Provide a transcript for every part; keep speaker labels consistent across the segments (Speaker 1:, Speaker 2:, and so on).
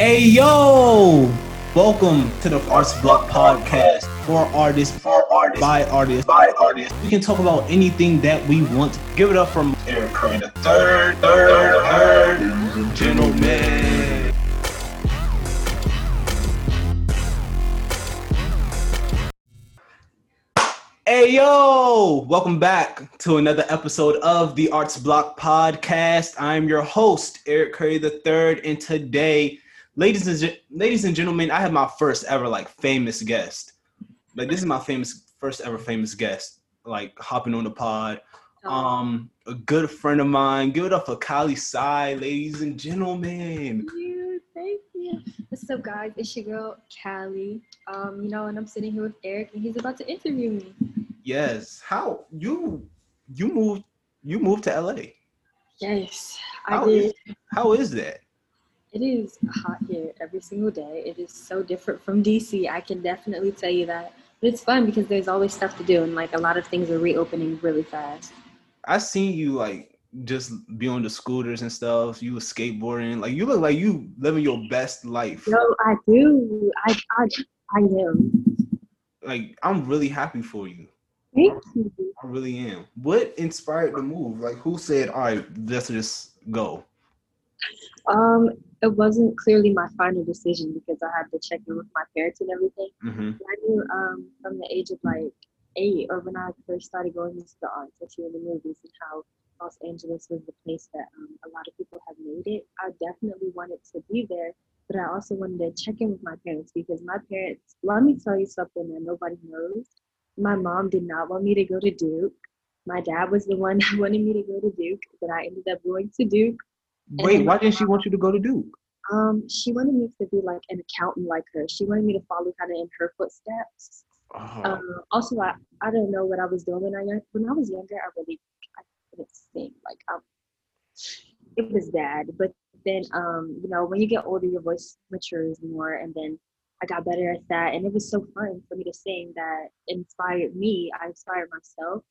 Speaker 1: Hey yo! Welcome to the Arts Block Podcast for artists, for artists, by artists, by artists. We can talk about anything that we want. Give it up from Eric Curry, the third, third, third, gentlemen. Hey yo! Welcome back to another episode of the Arts Block Podcast. I'm your host, Eric Curry III, and today ladies and ge- ladies and gentlemen, I have my first ever like famous guest. Like this is my famous first ever famous guest. Like hopping on the pod. Um, a good friend of mine. Give it up for Kali Sai, ladies and gentlemen.
Speaker 2: Thank you, thank you. What's up, guys? It's your girl Callie. Um, you know, and I'm sitting here with Eric, and he's about to interview me.
Speaker 1: Yes. How you you moved you moved to LA?
Speaker 2: Yes, I
Speaker 1: How
Speaker 2: did.
Speaker 1: is- How is that?
Speaker 2: It is hot here every single day. It is so different from DC. I can definitely tell you that. But it's fun because there's always stuff to do, and like a lot of things are reopening really fast.
Speaker 1: I seen you like just be on the scooters and stuff. You were skateboarding. Like you look like you living your best life.
Speaker 2: No, I do. I I I am.
Speaker 1: Like I'm really happy for you.
Speaker 2: Thank you.
Speaker 1: I really am. What inspired the move? Like who said, all right, let's just go?
Speaker 2: Um, it wasn't clearly my final decision because I had to check in with my parents and everything.
Speaker 1: Mm-hmm.
Speaker 2: I knew um, from the age of like eight, or when I first started going into the arts, especially in the movies, and how Los Angeles was the place that um, a lot of people have made it. I definitely wanted to be there, but I also wanted to check in with my parents because my parents. Let me tell you something that nobody knows. My mom did not want me to go to Duke. My dad was the one that wanted me to go to Duke, but I ended up going to Duke.
Speaker 1: Wait, why didn't she want you to go to Duke?
Speaker 2: Um, she wanted me to be like an accountant like her. She wanted me to follow kind of in her footsteps.
Speaker 1: Oh,
Speaker 2: Um, also, I, I don't know what I was doing when I when I was younger. I really I couldn't sing like um, it was bad. But then um, you know, when you get older, your voice matures more, and then I got better at that, and it was so fun for me to sing that inspired me. I inspired myself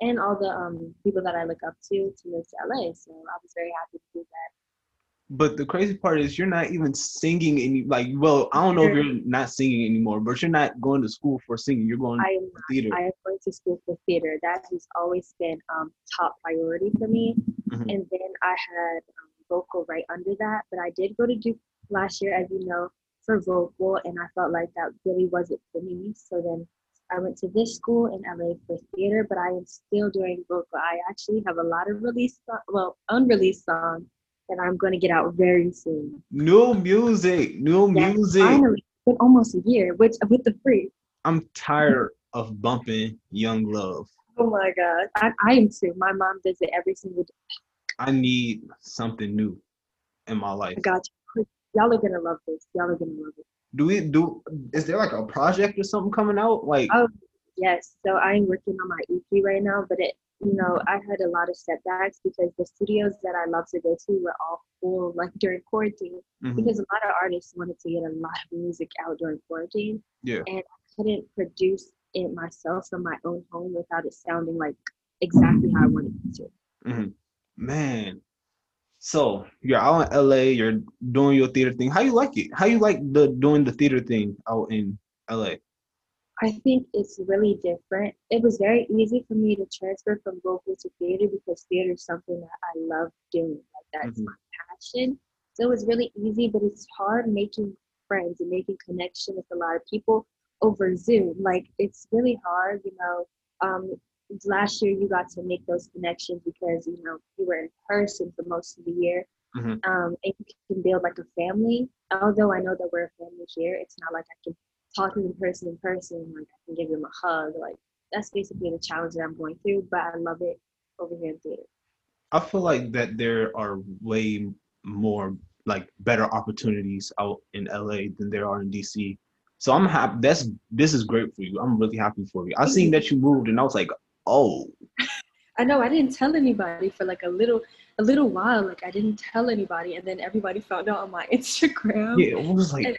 Speaker 2: and all the um people that I look up to to move to LA. So I was very happy to do that.
Speaker 1: but the crazy part is you're not even singing any like well, I don't know if you're not singing anymore, but you're not going to school for singing. You're going
Speaker 2: I am
Speaker 1: to theater.
Speaker 2: I have went to school for theater. That has always been um, top priority for me.
Speaker 1: Mhm.
Speaker 2: And then I had um, vocal right under that. But I did go to Duke last year, as you know, for vocal, and I felt like that really wasn't for me. So then I went to this school in LA for theater, but I am still doing vocal. I actually have a lot of released, well, unreleased songs that I'm going to get out very soon.
Speaker 1: New music, new
Speaker 2: Yes,
Speaker 1: music.
Speaker 2: Finally, it's been almost a year, which with the free.
Speaker 1: I'm tired of bumping Young Love.
Speaker 2: Oh my god, I, I am too. My mom does it every single day.
Speaker 1: I need something new in my life.
Speaker 2: I got you. Y'all are gonna love this. Y'all are gonna love it.
Speaker 1: Do we do? Is there like a project or something coming out? Like,
Speaker 2: Oh. Yes. So I'm working on my EP right now, but it, you know, I had a lot of setbacks because the studios that I love to go to were all full, like during quarantine.
Speaker 1: mhm,
Speaker 2: Because a lot of artists wanted to get a lot of music out during quarantine,
Speaker 1: yeah.
Speaker 2: and I couldn't produce it myself from my own home without it sounding like exactly how I wanted it to.
Speaker 1: hmm Man, so you're out in LA. You're doing your theater thing. How you like it? How you like the doing the theater thing out in LA?
Speaker 2: I think it's really different. It was very easy for me to transfer from vocal to theater because theater is something that I love doing. Like that's
Speaker 1: Mhm.
Speaker 2: my passion. So it was really easy, but it's hard making friends and making connection with a lot of people over Zoom. Like it's really hard, you know. Um, last year you got to make those connections because you know you were in person for most of the year.
Speaker 1: Mhm.
Speaker 2: Um, and you can build like a family. Although I know that we're a family here, it's not like I can talk to the person in person, like I can give them a hug. Like that's basically the challenge that I'm going through, but I love it over here in theater.
Speaker 1: I feel like that there are way more like better opportunities out in LA than there are in DC. So I'm happy. That's this is great for you. I'm really happy for you. I seen that you moved, and I was like, oh,
Speaker 2: I know I didn't tell anybody for like a little a little while. Like I didn't tell anybody, and then everybody found out on my Instagram.
Speaker 1: yeah. It was like,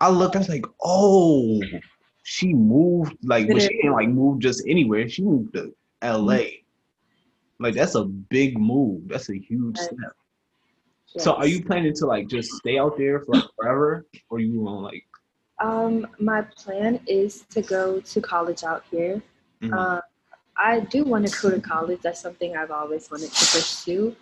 Speaker 1: I looked. I was like, oh, she moved. Like, but she didn't like move just anywhere. She moved to LA. Like that's a big move. That's a huge step. So are you planning to like just stay out there for like forever, or you want like?
Speaker 2: Um, my plan is to go to college out here.
Speaker 1: Mhm.
Speaker 2: Um, I do want to go to college. That's something I've always wanted to pursue.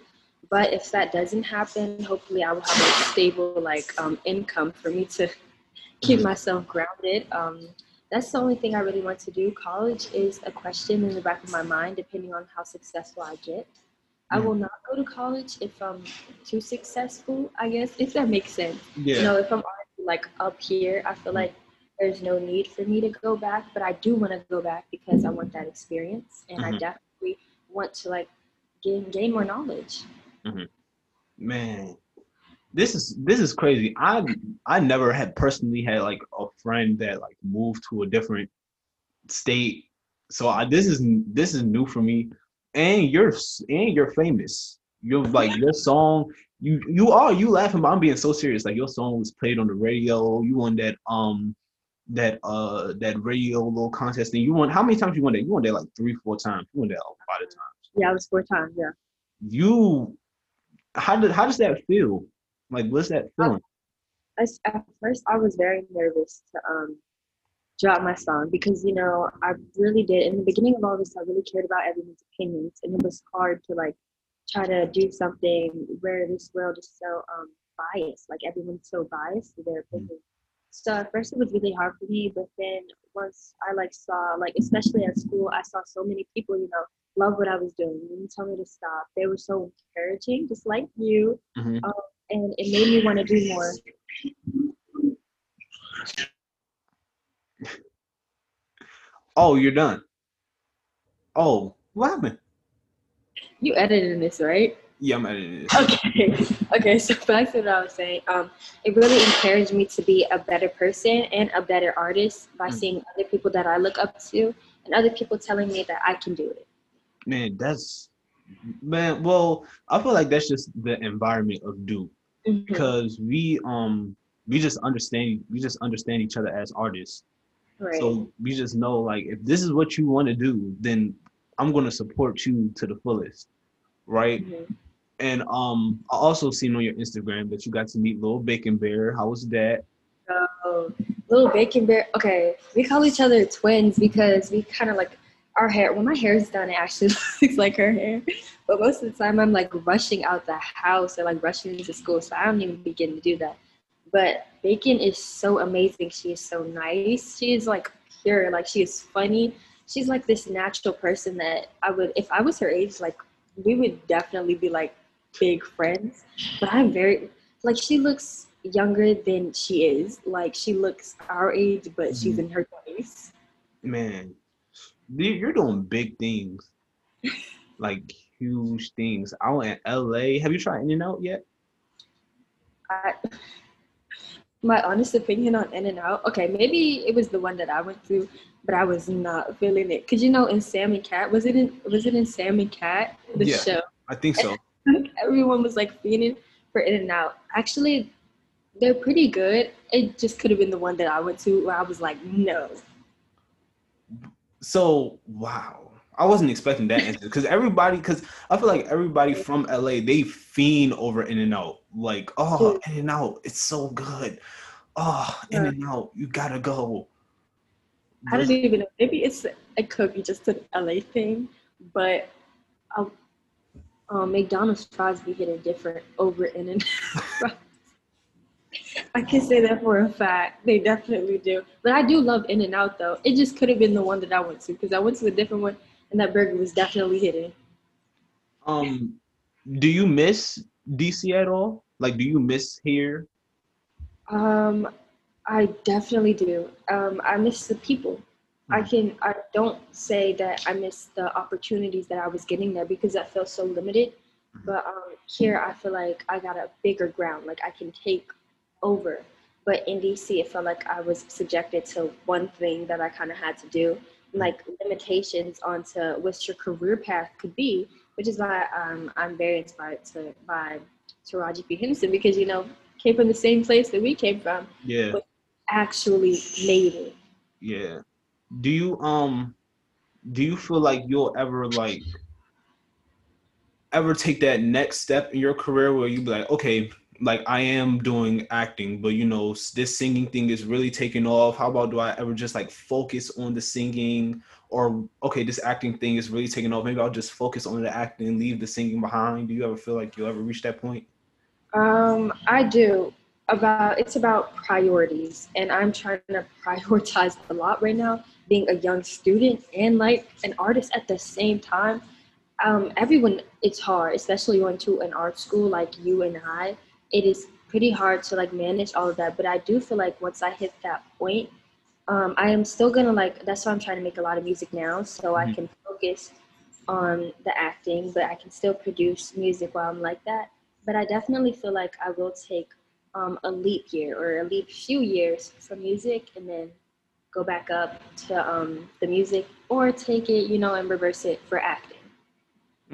Speaker 2: But if that doesn't happen, hopefully I will have a stable like um, income for me to keep
Speaker 1: Mhm.
Speaker 2: myself grounded. Um, that's the only thing I really want to do. College is a question in the back of my mind, depending on how successful I get. I
Speaker 1: Mhm.
Speaker 2: will not go to college if I'm too successful, I guess, if that makes sense.
Speaker 1: yeah.
Speaker 2: You know, if I'm already like up here, I feel like there's no need for me to go back, but I do want to go back because I want that experience and I
Speaker 1: Mhm.
Speaker 2: definitely want to like gain gain more knowledge.
Speaker 1: man this is this is crazy. I i never had personally had like a friend that like moved to a different state. So I, this is this is new for me. And you're and you're famous. You're like your song you you are you laughing but i'm being so serious. Like your song was played on the radio. You won that um that uh that radio little contest and you won how many times you won that you won that like three four times you won that a lot of times
Speaker 2: Yeah, I was four times. Yeah.
Speaker 1: you how did how does that feel like what's that feeling
Speaker 2: I at first, I was very nervous to um drop my song because you know I really did in the beginning of all this. I really cared about everyone's opinions, and it was hard to like try to do something where this world is so um biased. Like everyone's so biased to their opinion. So at first it was really hard for me, but then once I like saw like especially at school, I saw so many people you know love what I was doing. They didn't tell me to stop. They were so encouraging, just like you,
Speaker 1: Mhm.
Speaker 2: and it made me want to do more.
Speaker 1: oh you're done oh what happened
Speaker 2: You edited this, right?
Speaker 1: Yeah i'm editing this
Speaker 2: Okay. Okay. So back to what I was saying. Um, it really encouraged me to be a better person and a better artist by
Speaker 1: Mm.
Speaker 2: seeing other people that I look up to and other people telling me that I can do it.
Speaker 1: man that's man well i feel like that's just the environment of duke
Speaker 2: Mhm.
Speaker 1: because we um we just understand we just understand each other as artists
Speaker 2: Right.
Speaker 1: so we just know like if this is what you want to do then i'm going to support you to the fullest right
Speaker 2: Mhm.
Speaker 1: And um i also seen on your instagram that you got to meet little bacon bear how was that
Speaker 2: So, little bacon bear. Okay, we call each other twins because we kind of like our hair. When my hair is done, it actually looks like her hair. But most of the time, I'm like rushing out the house or like rushing into school, so I don't even begin to do that. But Bacon is so amazing. She is so nice. She is like pure. Like she is funny. She's like this natural person that I would, if I was her age, like we would definitely be like big friends. But I'm very like she looks younger than she is. Like she looks our age, but she's mm-hmm. in her twenties.
Speaker 1: man you- you're doing big things like huge things out in la have you tried in and out yet
Speaker 2: I, my honest opinion on In and Out. Okay, maybe it was the one that I went to, but I was not feeling it. Cause you know, in Sam and Cat, was it in was it in Sam and Cat the
Speaker 1: Yeah.
Speaker 2: show?
Speaker 1: i think so
Speaker 2: Everyone was like feeding for In and Out. Actually, they're pretty good. It just could have been the one that I went to where I was like, no.
Speaker 1: So wow, I wasn't expecting that answer because everybody, because I feel like everybody from LA they fiend over In and Out. Like, oh, In and Out, it's so good. Oh, In and Out, you gotta go.
Speaker 2: I don't even know. Maybe it's it could be just an LA thing, but um, um, McDonald's fries be hitting different over in and Out. I can say that for a fact. They definitely do. But I do love In and Out though. It just could have been the one that I went to because I went to a different one and that burger was definitely hitting.
Speaker 1: Um, do you miss DC at all? Like, do you miss here?
Speaker 2: Um, I definitely do. Um, I miss the people. I
Speaker 1: Mhm.
Speaker 2: can. I don't say that I miss the opportunities that I was getting there because I felt so limited.
Speaker 1: Mhm.
Speaker 2: But um, here, I feel like I got a bigger ground. Like I can take over. But in DC, it felt like I was subjected to one thing that I kind of had to do, like limitations onto what your career path could be. Which is why um, I'm very inspired to by Taraji P Henson because you know came from the same place that we came from
Speaker 1: Yeah,
Speaker 2: actually made it.
Speaker 1: yeah. Do you um, do you feel like you'll ever like ever take that next step in your career where you be like, okay, like I am doing acting, but you know, this singing thing is really taking off. How about do I ever just like focus on the singing or okay, this acting thing is really taking off. Maybe I'll just focus on the acting and leave the singing behind. Do you ever feel like you'll ever reach that point?
Speaker 2: Um, I do. About it's about priorities, and I'm trying to prioritize a lot right now. Being a young student and like an artist at the same time, um, everyone it's hard, especially going to an art school like you and I. It is pretty hard to like manage all of that. But I do feel like once I hit that point, um, I am still gonna like. That's why I'm trying to make a lot of music now, so mm-hmm. I can focus on the acting, but I can still produce music while I'm like that. But I definitely feel like I will take um, a leap year or a leap few years from music and then go back up to um, the music or take it, you know, and reverse it for acting.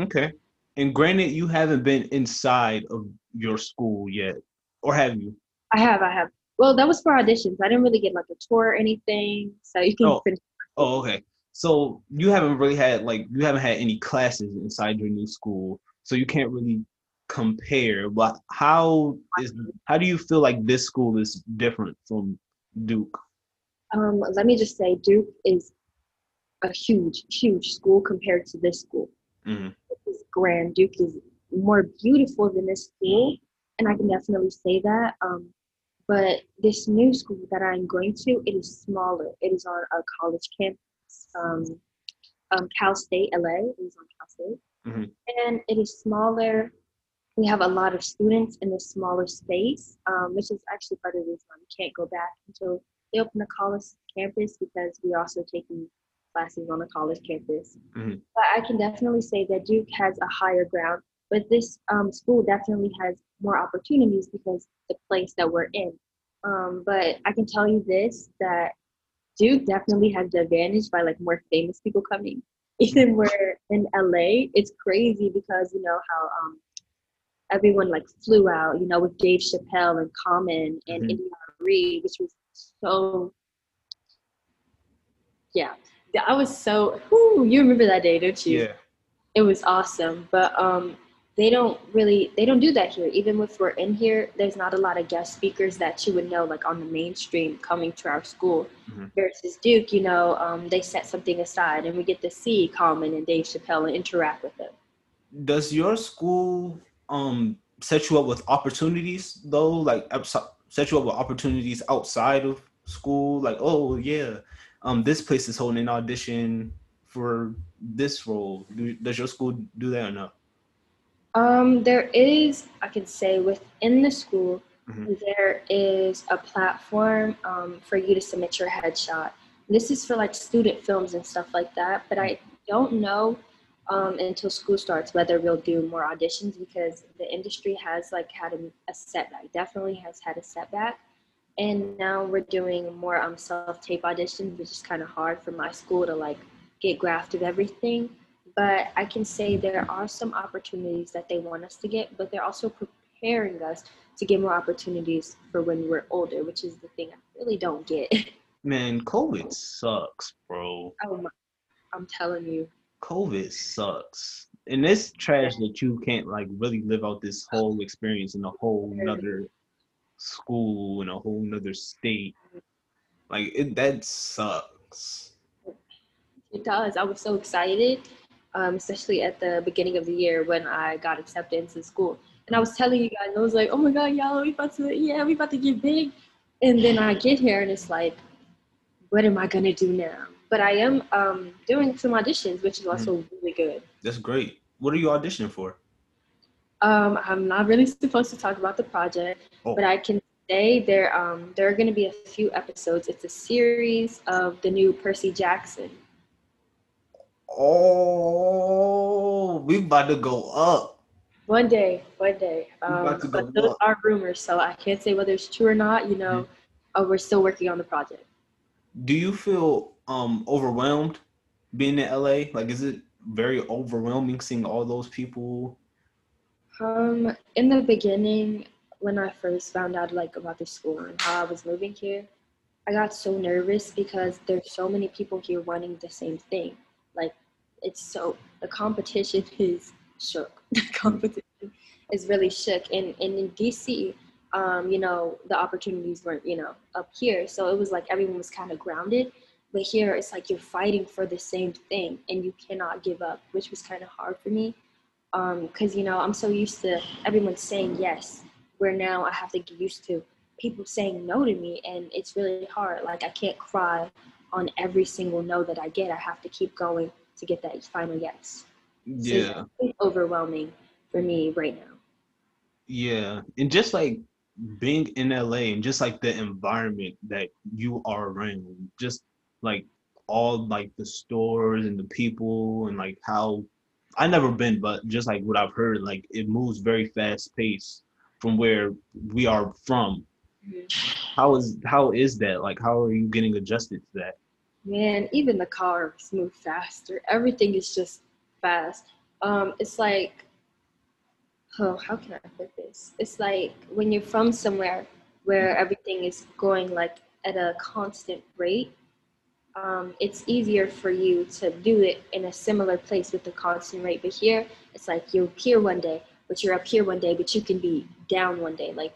Speaker 1: Okay. And granted, you haven't been inside of your school yet, or have you?
Speaker 2: I have, I have. Well, that was for auditions. I didn't really get like a tour or anything, so you can
Speaker 1: oh.
Speaker 2: finish.
Speaker 1: Oh, okay. So you haven't really had like you haven't had any classes inside your new school, so you can't really compare. But how is how do you feel like this school is different from Duke?
Speaker 2: Um, let me just say, Duke is a huge, huge school compared to this school. Mm-hmm. Is grand. Duke is more beautiful than this school, and I can definitely say that. Um, but this new school that I'm going to, it is smaller. It is on a college campus, um, um, Cal State LA. It is on Cal State, mm-hmm. and it is smaller we have a lot of students in a smaller space, um, which is actually part of the reason we can't go back until they open the college campus because we're also taking classes on the college campus. Mm-hmm. But I can definitely say that Duke has a higher ground, but this um, school definitely has more opportunities because the place that we're in. Um, but I can tell you this that Duke definitely has the advantage by like more famous people coming. Even we're in LA, it's crazy because you know how um, everyone like flew out, you know, with Dave Chappelle and Common and mm-hmm. Indiana Reed, which was so yeah. Yeah, I was so whew, you remember that day, don't you?
Speaker 1: Yeah.
Speaker 2: It was awesome. But um they don't really they don't do that here. Even if we're in here, there's not a lot of guest speakers that you would know like on the mainstream coming to our school. Mm-hmm. Versus Duke, you know, um, they set something aside and we get to see Common and Dave Chappelle and interact with them.
Speaker 1: Does your school um set you up with opportunities though like set you up with opportunities outside of school. Like oh yeah um this place is holding an audition for this role. Do, does your school do that or not
Speaker 2: um there is i can say within the school mm-hmm. there is a platform um, for you to submit your headshot. This is for like student films and stuff like that but i don't know um, until school starts whether we'll do more auditions because the industry has like had a, a setback definitely has had a setback. And now we're doing more um, self-tape auditions which is kind of hard for my school to like get grafted everything. But i can say there are some opportunities that they want us to get but they're also preparing us to get more opportunities for when we're older which is the thing i really don't get.
Speaker 1: Man covid sucks bro.
Speaker 2: Oh my i'm telling you
Speaker 1: COVID sucks. And it's trash that you can't like really live out this whole experience in a whole nother school in a whole nother state. Like it that sucks.
Speaker 2: It does. I was so excited, um, especially at the beginning of the year when I got accepted into school. And I was telling you guys, I was like, oh my god, y'all, we about to yeah, we about to get big. And then I get here and it's like, what am I gonna do now? But I am um, doing some auditions, which is also mm. really good.
Speaker 1: That's great. What are you auditioning for?
Speaker 2: Um, I'm not really supposed to talk about the project, oh. but I can say there um, there are going to be a few episodes. It's a series of the new Percy Jackson.
Speaker 1: Oh, we about to go up.
Speaker 2: One day, one day. Um, but those up. are rumors, so I can't say whether it's true or not. You know, mm-hmm. uh, we're still working on the project.
Speaker 1: Do you feel um overwhelmed being in LA? Like, is it very overwhelming seeing all those people?
Speaker 2: Um, in the beginning, when I first found out like about the school and how I was moving here, I got so nervous because there's so many people here wanting the same thing. Like, it's so the competition is shook The competition is really shook. And, and in DC, um, you know, the opportunities weren't, you know, up here. So it was like everyone was kind of grounded. But here it's like you're fighting for the same thing and you cannot give up, which was kind of hard for me. Because, um, you know, I'm so used to everyone saying yes, where now I have to get used to people saying no to me. And it's really hard. Like, I can't cry on every single no that I get. I have to keep going to get that final yes.
Speaker 1: Yeah.
Speaker 2: So it's overwhelming for me right now.
Speaker 1: Yeah. And just like being in LA and just like the environment that you are around, just like all like the stores and the people and like how I never been, but just like what I've heard, like it moves very fast paced from where we are from. Mm-hmm. How is how is that? Like how are you getting adjusted to that?
Speaker 2: Man, even the cars move faster. Everything is just fast. Um, it's like oh, how can I put this? It's like when you're from somewhere where everything is going like at a constant rate, um, it's easier for you to do it in a similar place with a constant rate. But here, it's like you're here one day, but you're up here one day, but you can be down one day. Like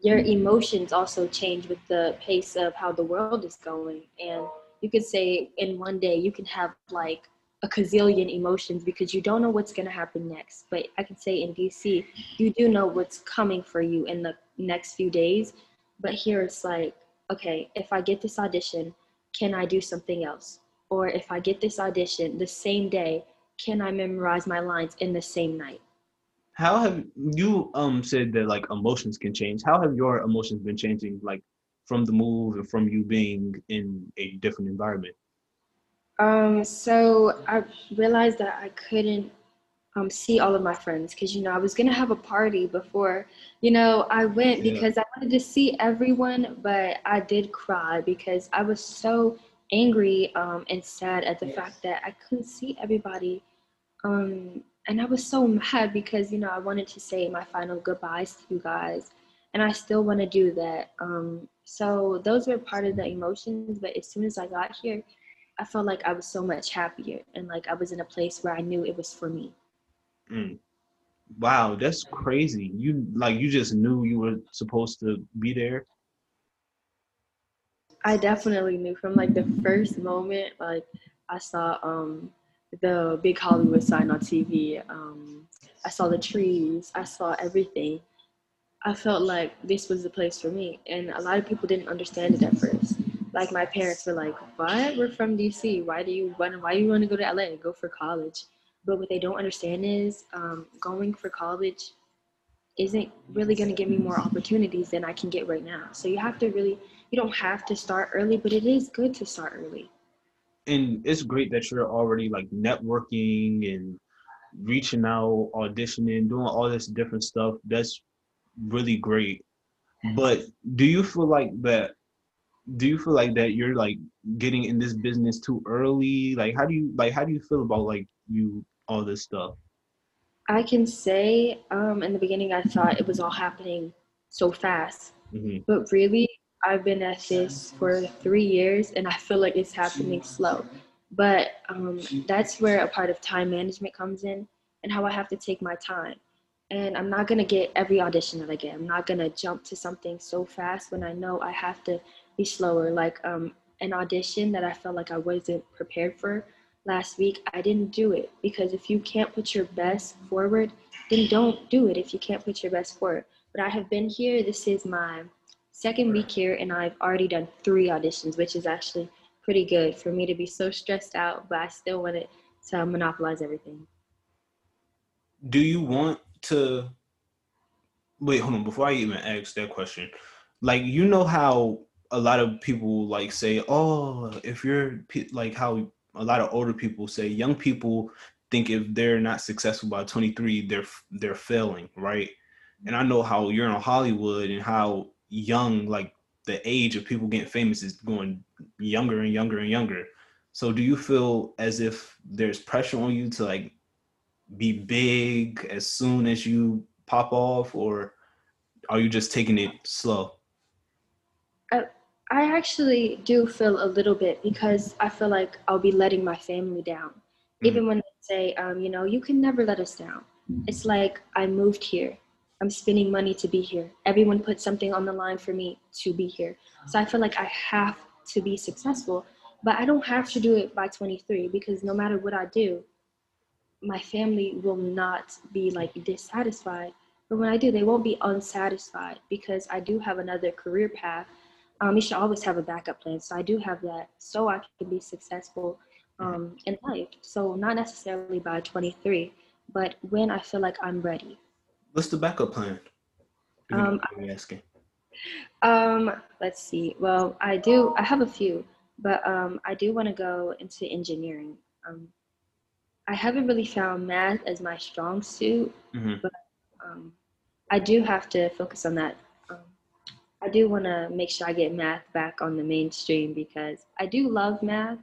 Speaker 2: your emotions also change with the pace of how the world is going. And you could say in one day, you can have like a gazillion emotions because you don't know what's going to happen next. But I can say in DC, you do know what's coming for you in the next few days. But here it's like, okay, if I get this audition, can I do something else? Or if I get this audition the same day, can I memorize my lines in the same night?
Speaker 1: How have you um said that like emotions can change? How have your emotions been changing like from the move and from you being in a different environment?
Speaker 2: Um, so I realized that I couldn't um, see all of my friends because you know I was gonna have a party before you know I went yeah. because I wanted to see everyone, but I did cry because I was so angry um, and sad at the yes. fact that I couldn't see everybody. Um, and I was so mad because you know I wanted to say my final goodbyes to you guys, and I still want to do that. Um, so those were part of the emotions, but as soon as I got here, I felt like I was so much happier and like I was in a place where I knew it was for me.
Speaker 1: Mm. Wow, that's crazy. You like you just knew you were supposed to be there.
Speaker 2: I definitely knew from like the first moment like I saw um the big Hollywood sign on TV. Um I saw the trees, I saw everything. I felt like this was the place for me and a lot of people didn't understand it at first like my parents were like, "What? We're from DC. Why do you want? Why do you want to go to LA? Go for college." But what they don't understand is um, going for college isn't really going to give me more opportunities than I can get right now. So you have to really, you don't have to start early, but it is good to start early.
Speaker 1: And it's great that you're already like networking and reaching out, auditioning, doing all this different stuff. That's really great. But do you feel like that do you feel like that you're like getting in this business too early? Like how do you like how do you feel about like you all this stuff?
Speaker 2: I can say um in the beginning I thought it was all happening so fast. Mm-hmm. But really I've been at this for 3 years and I feel like it's happening slow. But um that's where a part of time management comes in and how I have to take my time. And I'm not going to get every audition that I get. I'm not going to jump to something so fast when I know I have to be slower. Like um, an audition that I felt like I wasn't prepared for last week, I didn't do it because if you can't put your best forward, then don't do it if you can't put your best forward. But I have been here, this is my second week here, and I've already done three auditions, which is actually pretty good for me to be so stressed out, but I still wanted to monopolize everything.
Speaker 1: Do you want to wait? Hold on, before I even ask that question, like you know how a lot of people like say, oh, if you're like how a lot of older people say, young people think if they're not successful by 23, they're they're failing, right? And I know how you're in Hollywood and how young, like the age of people getting famous is going younger and younger and younger. So do you feel as if there's pressure on you to like be big as soon as you pop off, or are you just taking it slow?
Speaker 2: I actually do feel a little bit because I feel like I'll be letting my family down. Mm-hmm. Even when they say, um, you know, you can never let us down. it's like I moved here. I'm spending money to be here. Everyone put something on the line for me to be here. So I feel like I have to be successful, but I don't have to do it by 23 because no matter what I do, my family will not be like dissatisfied. But when I do, they won't be unsatisfied because I do have another career path. Um, you should always have a backup plan. So I do have that so I can be successful um, in life. So not necessarily by 23, but when I feel like I'm ready.
Speaker 1: What's the backup plan?
Speaker 2: Um,
Speaker 1: I'm asking.
Speaker 2: Um, let's see. Well, I do. I have a few, but um, I do want to go into engineering. Um, I haven't really found math as my strong suit,
Speaker 1: hmm
Speaker 2: but um, I do have to focus on that. I do want to make sure I get math back on the mainstream because I do love math,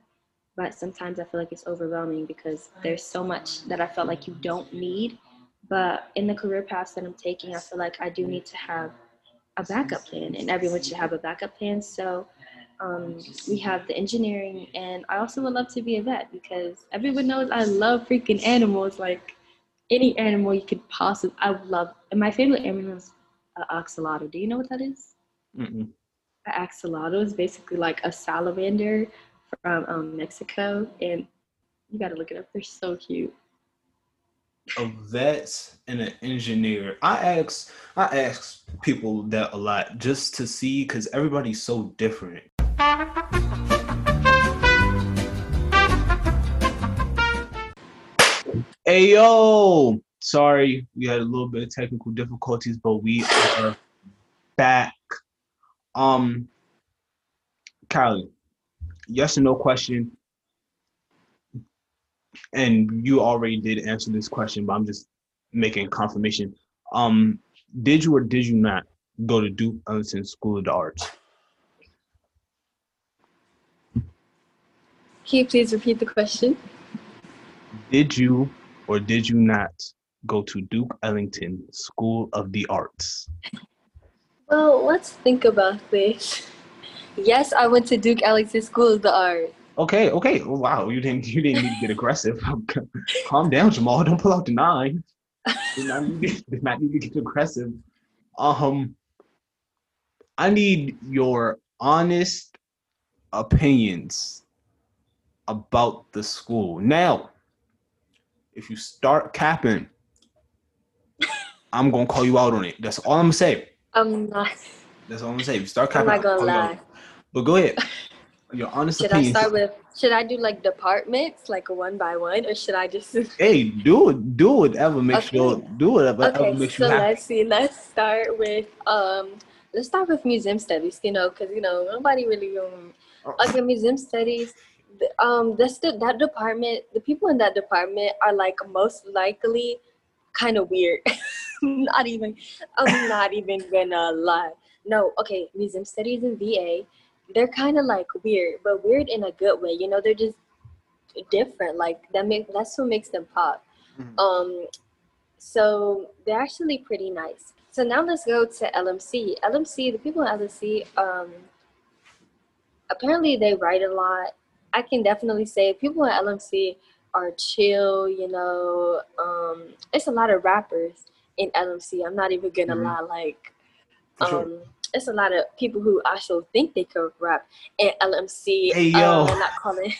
Speaker 2: but sometimes I feel like it's overwhelming because there's so much that I felt like you don't need. But in the career paths that I'm taking, I feel like I do need to have a backup plan, and everyone should have a backup plan. So um, we have the engineering, and I also would love to be a vet because everyone knows I love freaking animals. Like any animal you could possibly, I love. And my favorite animal is uh. Do you know what that is?
Speaker 1: Mm-mm.
Speaker 2: Axolotl is basically like a salamander from um, Mexico, and you got to look it up. They're so cute.
Speaker 1: A vet and an engineer. I ask, I ask people that a lot just to see because everybody's so different. Hey yo, sorry we had a little bit of technical difficulties, but we are back. Um, Kylie, yes or no question, and you already did answer this question, but I'm just making confirmation. Um, did you or did you not go to Duke Ellington School of the Arts?
Speaker 2: Can you please repeat the question?
Speaker 1: Did you or did you not go to Duke Ellington School of the Arts?
Speaker 2: Well, let's think about this. Yes, I went to Duke Ellington School of the Art.
Speaker 1: Okay, okay. Oh, wow, you didn't you didn't need to get aggressive. Calm down, Jamal. Don't pull out the nine. Did not need need to get aggressive. Um, I need your honest opinions about the school. Now, if you start capping, I'm gonna call you out on it. That's all I'm gonna say.
Speaker 2: I'm not.
Speaker 1: That's all I'm gonna say. You start
Speaker 2: I'm not gonna
Speaker 1: call you out.
Speaker 2: lie.
Speaker 1: But go ahead. Your honest
Speaker 2: Should I start with? Should I do like departments, like one by one, or should I just?
Speaker 1: Hey, do it. Do whatever makes
Speaker 2: Okay.
Speaker 1: you do whatever
Speaker 2: Okay,
Speaker 1: makes
Speaker 2: so
Speaker 1: you happy.
Speaker 2: let's see. Let's start with um. Let's start with museum studies. You know, because you know nobody really um. Okay, museum studies. Um, that's the that department. The people in that department are like most likely kind of weird. not even. I'm not even gonna lie. No, okay. Museum studies in VA, they're kind of like weird, but weird in a good way. You know, they're just different. Like that make that's what makes them pop.
Speaker 1: Mhm.
Speaker 2: Um, so they're actually pretty nice. So now let's go to LMC. LMC, the people in LMC, um, apparently they write a lot. I can definitely say people in LMC are chill. You know, um, it's a lot of rappers in LMC. I'm not even gonna
Speaker 1: Mhm.
Speaker 2: lie. Like,
Speaker 1: For sure.
Speaker 2: um, it's a lot of people who also think they could rap in LMC.
Speaker 1: Hey, yo.
Speaker 2: uh, not calling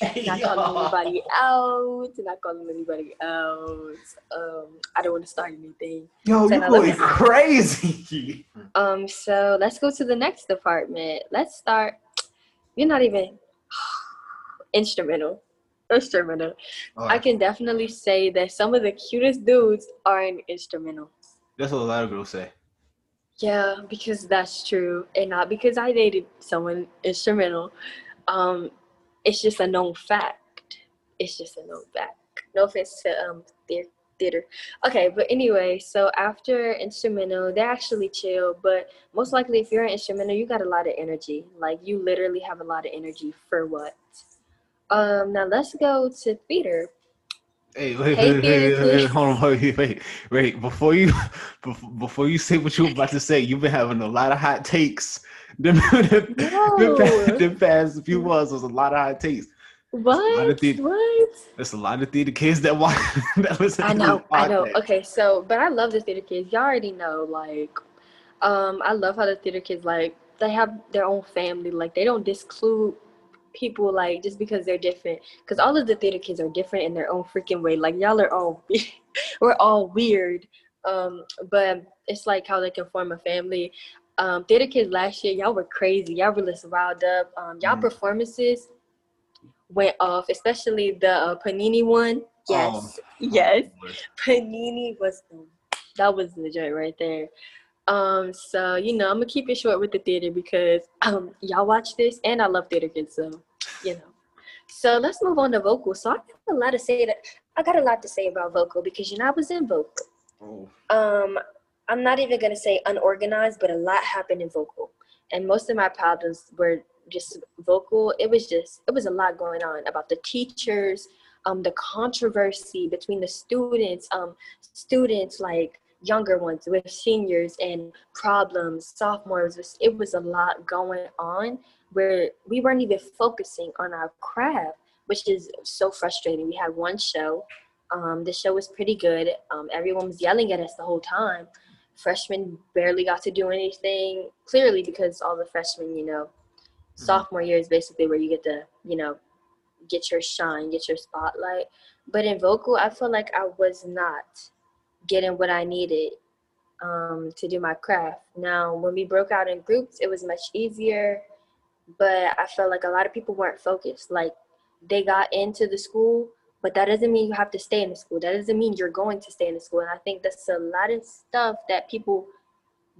Speaker 2: not calling anybody out, not calling anybody out. Um, I don't want to start anything.
Speaker 1: Yo,
Speaker 2: So
Speaker 1: you
Speaker 2: now
Speaker 1: going crazy.
Speaker 2: Um, so let's go to the next department. Let's start. You're not even instrumental. Instrumental. I can definitely say that some of the cutest dudes are in instrumental.
Speaker 1: That's what a lot of girls say.
Speaker 2: Yeah, because that's true, and not because I dated someone instrumental. Um, it's just a known fact. It's just a known fact. No offense to um their theater. Okay, but anyway, so after instrumental, they're actually chill. But most likely, if you're an instrumental, you got a lot of energy. Like you literally have a lot of energy for what? Um, now let's go to theater.
Speaker 1: Hey, wait,
Speaker 2: Hey,
Speaker 1: wait, wait, wait, hold on, wait, wait, wait. Before you, before, you say what you were about to say, you've been having a lot of hot takes. The, the, the,
Speaker 2: No.
Speaker 1: the past few months was a lot of hot takes.
Speaker 2: What?
Speaker 1: theater-
Speaker 2: What?
Speaker 1: There's a lot of theater kids that watch that listen
Speaker 2: I know, I know. Okay, so but I love the theater kids. Y'all already know, like, um, I love how the theater kids like they have their own family. Like they don't disclude people like just because they're different. Because all of the theater kids are different in their own freaking way. Like y'all are all we're all weird. Um, but it's like how they can form a family. Um, theater kids last year, y'all were crazy. Y'all were just riled up. Um, y'all
Speaker 1: Mhm.
Speaker 2: performances went off, especially the uh, Panini one. Yes,
Speaker 1: Oh.
Speaker 2: yes. Panini was the, that was the joint right there. Um, so you know, I'm gonna keep it short with the theater because um y'all watch this and I love theater kids, so you know. So let's move on to vocal. So I have a lot to say that I got a lot to say about vocal because you know I was in vocal.
Speaker 1: Oh.
Speaker 2: Um, I'm not even gonna say unorganized, but a lot happened in vocal, and most of my problems were just vocal. It was just it was a lot going on about the teachers, um, the controversy between the students, um, students like younger ones with seniors and problems, sophomores. was- It was a lot going on where we weren't even focusing on our craft, which is so frustrating. We had one show. Um, the show was pretty good. Um, everyone was yelling at us the whole time. Freshmen barely got to do anything, clearly because all the freshmen, you know, sophomore year is basically where you get to, you know, get your shine, get your spotlight. But in vocal, I feel like I was not getting what I needed um, to do my craft. Now, when we broke out in groups, it was much easier, but I felt like a lot of people weren't focused. Like they got into the school, but that doesn't mean you have to stay in the school. That doesn't mean you're going to stay in the school. And I think that's a lot of stuff that people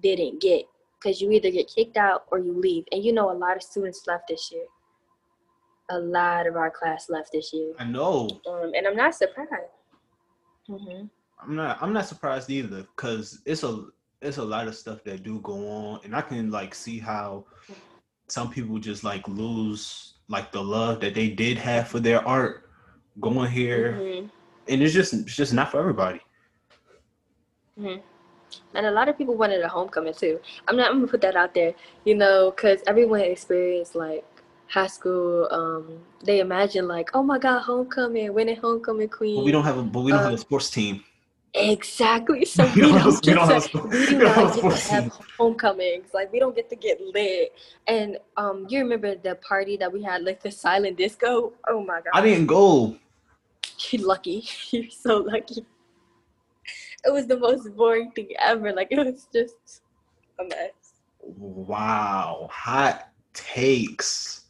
Speaker 2: didn't get because you either get kicked out or you leave. And you know, a lot of students left this year. A lot of our class left this year,
Speaker 1: I know.
Speaker 2: um, and I'm not surprised. Mm-hmm.
Speaker 1: I'm not. I'm not surprised either, cause it's a it's a lot of stuff that do go on, and I can like see how some people just like lose like the love that they did have for their art going here,
Speaker 2: hmm
Speaker 1: and it's just it's just not for everybody.
Speaker 2: hmm And a lot of people wanted a homecoming too. I'm not. I'm gonna put that out there, you know, because everyone experienced like high school. Um, they imagine like, oh my God, homecoming, winning homecoming queen.
Speaker 1: But we don't have a but we don't have
Speaker 2: Uh,
Speaker 1: a sports team.
Speaker 2: Exactly. So
Speaker 1: We don't
Speaker 2: don't,
Speaker 1: have- we
Speaker 2: get to,
Speaker 1: have-
Speaker 2: we
Speaker 1: we
Speaker 2: do
Speaker 1: don't
Speaker 2: get to have homecomings. Like we don't get to get lit. And um, you remember the party that we had, like the silent disco? Oh my god!
Speaker 1: I didn't go.
Speaker 2: you're lucky. You're so lucky. It was the most boring thing ever. Like it was just a mess.
Speaker 1: Wow, hot takes.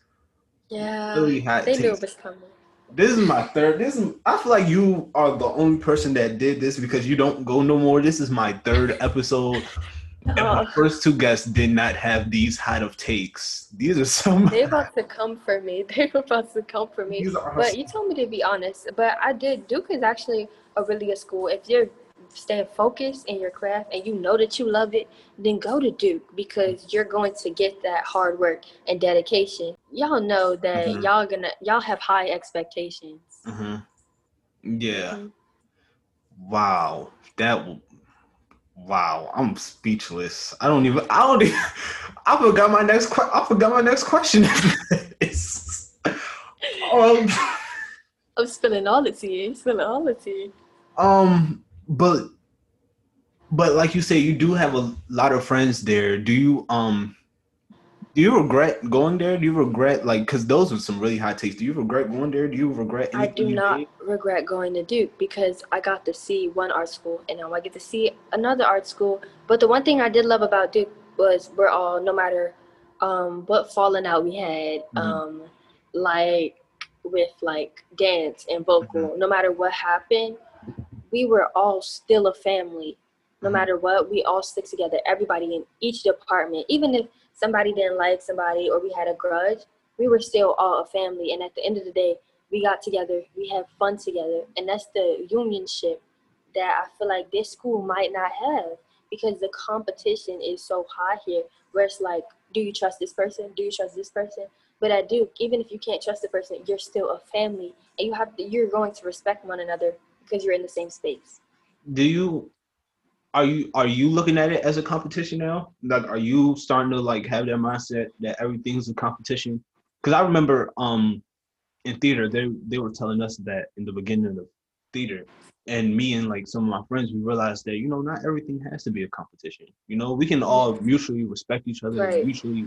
Speaker 2: Yeah,
Speaker 1: Really hot
Speaker 2: they knew it was coming.
Speaker 1: This is my third. This is. I feel like you are the only person that did this because you don't go no more. This is my third episode, and my
Speaker 2: Uh,
Speaker 1: first two guests did not have these hot of takes. These are some.
Speaker 2: they're about to come for me. They're about to come for me.
Speaker 1: These are
Speaker 2: But you told me to be honest. But I did. Duke is actually a really good school. If you're staying focused in your craft and you know that you love it, then go to Duke because you're going to get that hard work and dedication. Y'all know that
Speaker 1: Mhm.
Speaker 2: y'all gonna y'all have high expectations.
Speaker 1: hmm Yeah.
Speaker 2: Mhm.
Speaker 1: Wow. That. Wow. I'm speechless. I don't even. I don't even. I forgot my next. que- I forgot my next question. Um.
Speaker 2: I'm spilling all the tea. Spilling all the tea.
Speaker 1: Um, but but like you say, you do have a lot of friends there. Do you um do you regret going there? Do you regret like because those are some really high takes? Do you regret going there? Do you regret?
Speaker 2: I do not
Speaker 1: did?
Speaker 2: regret going to Duke because I got to see one art school and now I get to see another art school. But the one thing I did love about Duke was we're all, no matter um, what falling out we had,
Speaker 1: Mhm.
Speaker 2: um, like with like dance and vocal, no matter what happened, we were all still a family. No
Speaker 1: Mhm.
Speaker 2: matter what, we all stick together. Everybody in each department, even if somebody didn't like somebody or we had a grudge, we were still all a family. And at the end of the day, we got together, we had fun together, and that's the unionship that I feel like this school might not have because the competition is so high here. Where it's like, do you trust this person? Do you trust this person? But at Duke, even if you can't trust the person, you're still a family, and you have to, you're going to respect one another because you're in the same space.
Speaker 1: Do you are you are you looking at it as a competition now? Like, are you starting to like have that mindset that everything's a competition? Because I remember um in theater, they they were telling us that in the beginning of theater, and me and like some of my friends, we realized that you know not everything has to be a competition. You know, we can all mutually respect each other,
Speaker 3: Right.
Speaker 1: mutually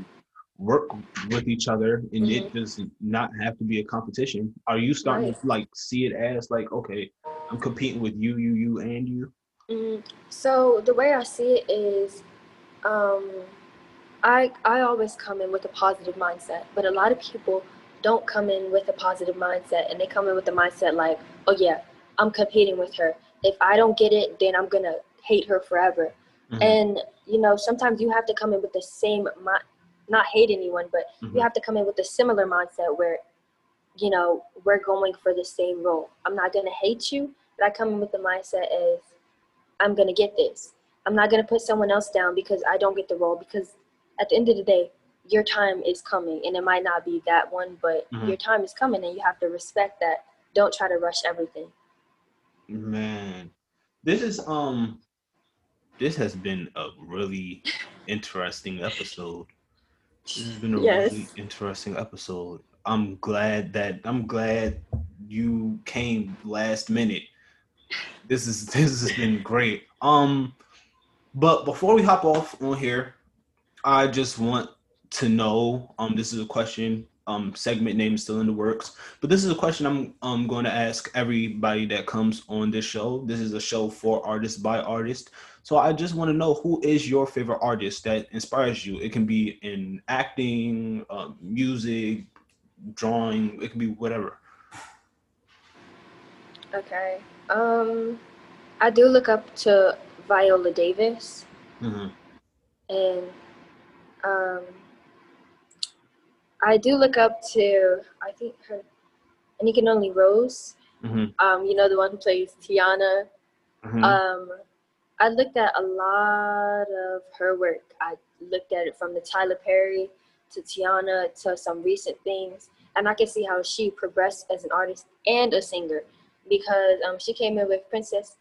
Speaker 1: work with each other, and it
Speaker 3: Mhm.
Speaker 1: does not have to be a competition. Are you starting
Speaker 3: Right.
Speaker 1: to like see it as like okay, I'm competing with you, you, you, and you?
Speaker 2: Mm, so the way I see it is, um, I I always come in with a positive mindset, but a lot of people don't come in with a positive mindset, and they come in with the mindset like, oh yeah, I'm competing with her. If I don't get it, then I'm gonna hate her forever.
Speaker 1: Mhm.
Speaker 2: And you know, sometimes you have to come in with the same, mi- not hate anyone, but
Speaker 1: Mhm.
Speaker 2: you have to come in with a similar mindset where, you know, we're going for the same role. I'm not gonna hate you, but I come in with the mindset as I'm gonna get this. I'm not gonna put someone else down because I don't get the role because at the end of the day, your time is coming and it might not be that one, but
Speaker 1: Mhm.
Speaker 2: your time is coming and you have to respect that. Don't try to rush everything.
Speaker 1: Man, this is um, this has been a really interesting episode. This has been a
Speaker 2: Yes.
Speaker 1: really interesting episode. I'm glad that I'm glad you came last minute. This is this has been great. Um, but before we hop off on here, I just want to know. Um, this is a question. Um, segment name is still in the works, but this is a question I'm um going to ask everybody that comes on this show. This is a show for artists by artists. So I just want to know who is your favorite artist that inspires you. It can be in acting, uh, music, drawing. It can be whatever.
Speaker 2: Okay. Um, I do look up to Viola Davis
Speaker 1: Mhm.
Speaker 2: and um, I do look up to I think her Anika Noni Rose.
Speaker 1: Mhm.
Speaker 2: Um, you know the one who plays Tiana.
Speaker 1: Mhm.
Speaker 2: Um, I looked at a lot of her work. I looked at it from the Tyler Perry to Tiana to some recent things, and I can see how she progressed as an artist and a singer because um, she came in with Princess.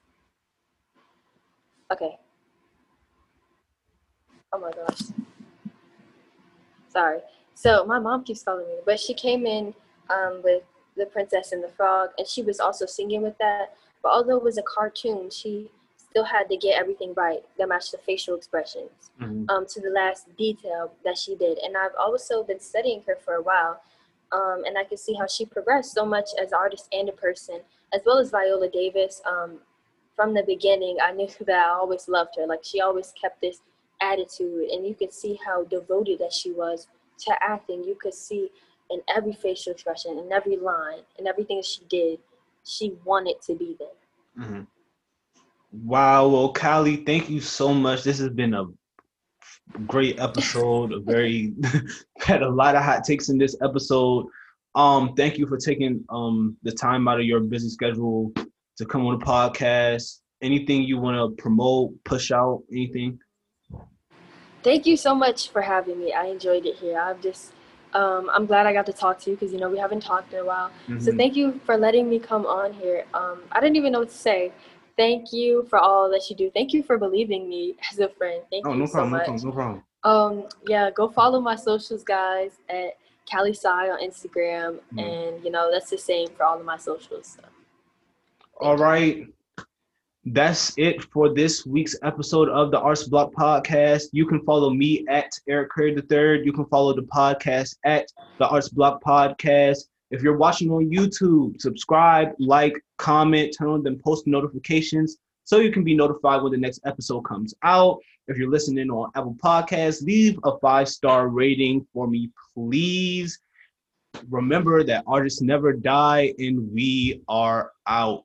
Speaker 2: Okay. Oh my gosh. Sorry. So my mom keeps calling me, but she came in um, with the Princess and the Frog, and she was also singing with that. But although it was a cartoon, she still had to get everything right that matched the facial expressions
Speaker 1: Mhm.
Speaker 2: um, to the last detail that she did. And I've also been studying her for a while, um, and I can see how she progressed so much as an artist and a person, as well as Viola Davis. Um, from the beginning, I knew that I always loved her. Like she always kept this attitude, and you could see how devoted that she was to acting. You could see in every facial expression, in every line, in everything that she did, she wanted to be there.
Speaker 1: Mhm. Wow, well, Callie, thank you so much. This has been a great episode. A very had a lot of hot takes in this episode. Um, thank you for taking um the time out of your busy schedule to come on the podcast. Anything you want to promote, push out, anything?
Speaker 2: Thank you so much for having me. I enjoyed it here. I'm just, um, I'm glad I got to talk to you because you know we haven't talked in a while. So
Speaker 1: Mhm.
Speaker 2: thank you for letting me come on here. Um, I didn't even know what to say. Thank you for all that you do. Thank you for believing me as a friend. Thank
Speaker 1: Oh,
Speaker 2: you
Speaker 1: no
Speaker 2: so
Speaker 1: problem, no problem, no problem.
Speaker 2: Um, yeah, go follow my socials, guys, at Callie Sai on Instagram,
Speaker 1: Mhm.
Speaker 2: and you know that's the same for all of my socials. So.
Speaker 1: All right. That's it for this week's episode of the Arts Block Podcast. You can follow me at Eric Curry III. You can follow the podcast at the Arts Block Podcast. If you're watching on YouTube, subscribe, like, comment, turn on them post notifications so you can be notified when the next episode comes out. If you're listening on Apple Podcasts, leave a five star rating for me, please. Remember that artists never die, and we are out.